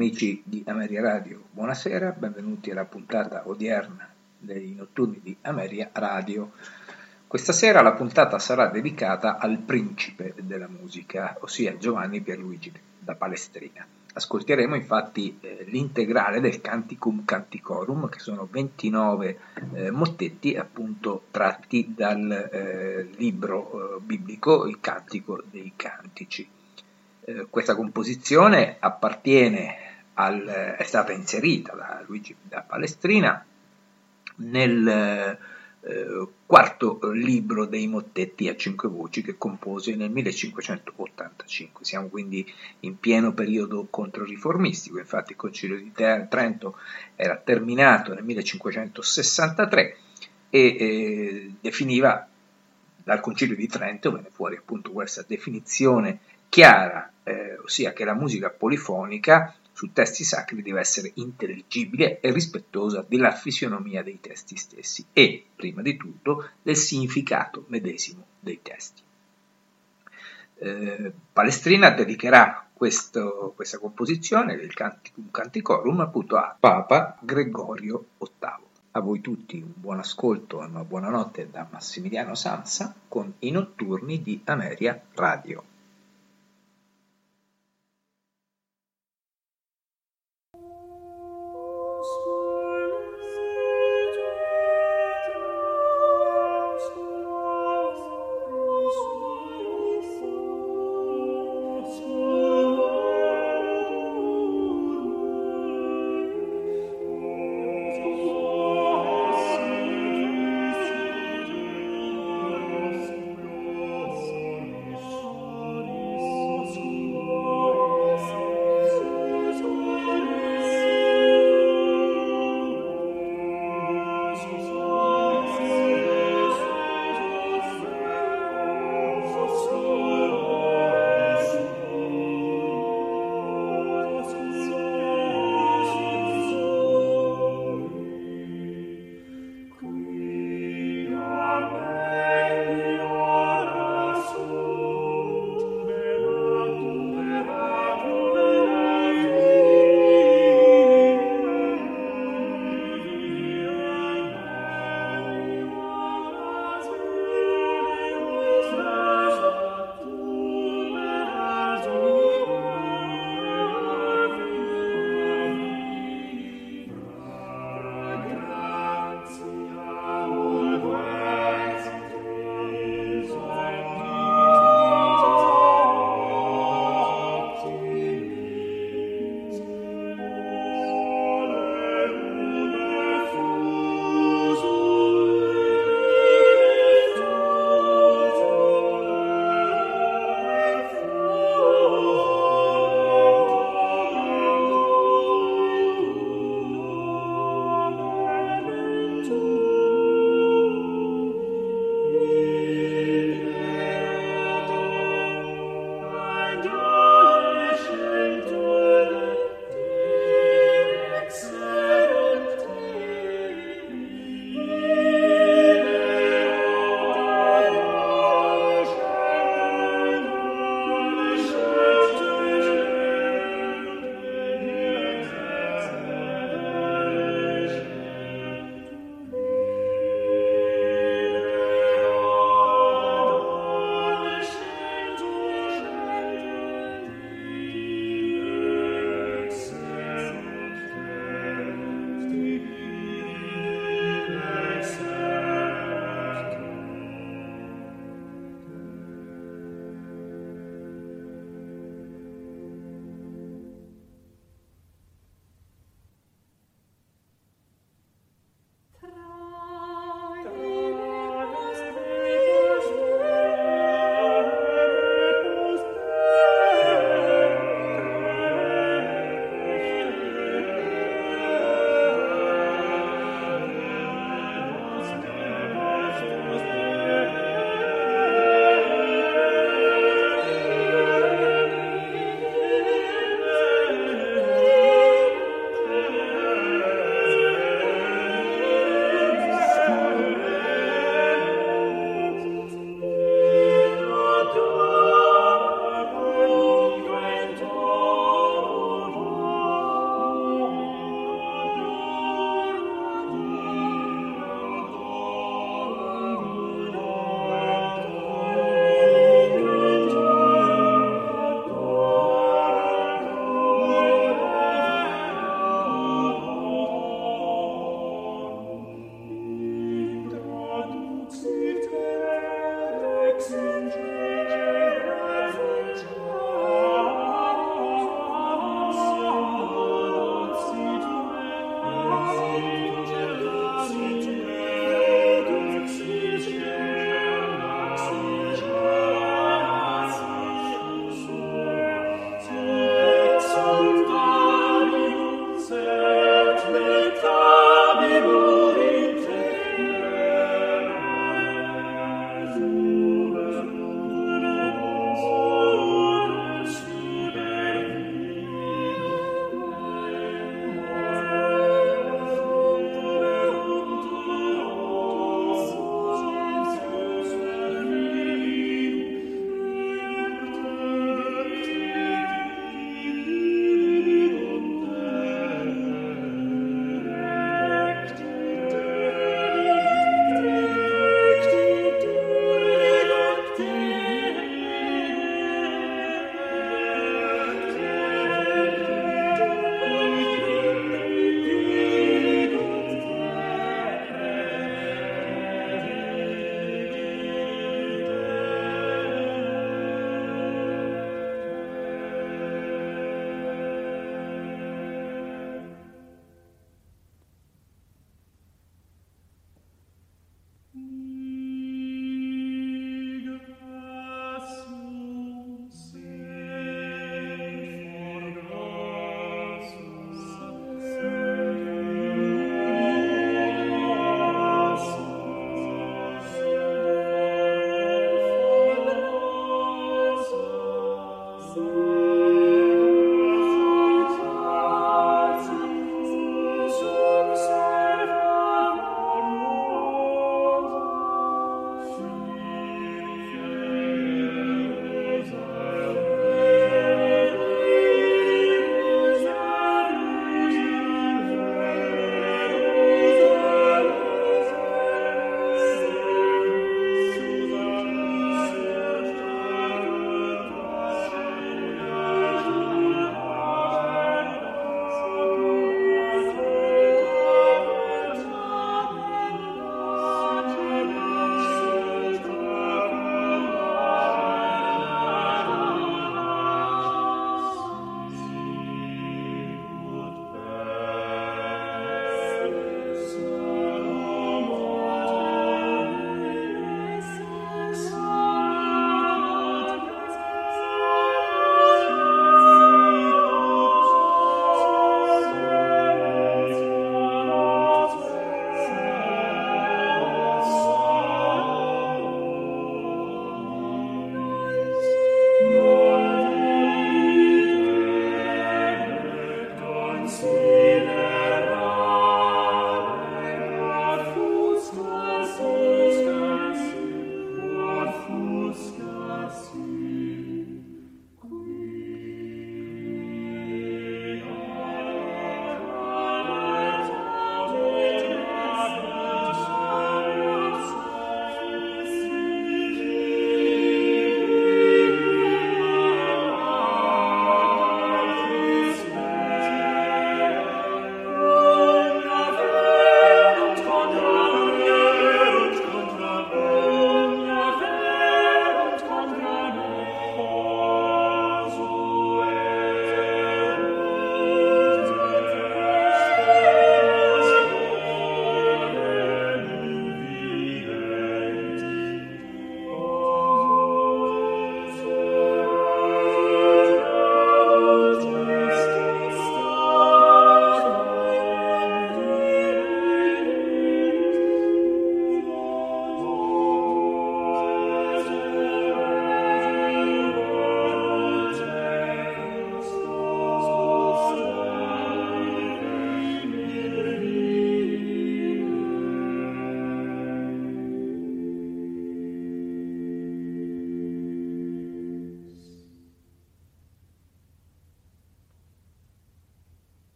Amici di Ameria Radio, buonasera, benvenuti alla puntata odierna dei notturni di Ameria Radio. Questa sera la puntata sarà dedicata al principe della musica, ossia Giovanni Pierluigi da Palestrina. Ascolteremo infatti eh, l'integrale del Canticum Canticorum, che sono 29 eh, mottetti appunto tratti dal eh, libro eh, biblico Il Cantico dei Cantici. Eh, questa composizione appartiene al, è stata inserita da Luigi da Palestrina nel eh, quarto libro dei mottetti a cinque voci che compose nel 1585. Siamo quindi in pieno periodo controriformistico, infatti il Concilio di Trento era terminato nel 1563 e eh, definiva dal Concilio di Trento venne fuori appunto questa definizione chiara, eh, ossia che la musica polifonica su testi sacri deve essere intelligibile e rispettosa della fisionomia dei testi stessi e, prima di tutto, del significato medesimo dei testi. Eh, Palestrina dedicherà questo, questa composizione del Canticorum appunto a Papa Gregorio VIII. A voi tutti un buon ascolto e una buonanotte da Massimiliano Sanza con i notturni di Ameria Radio.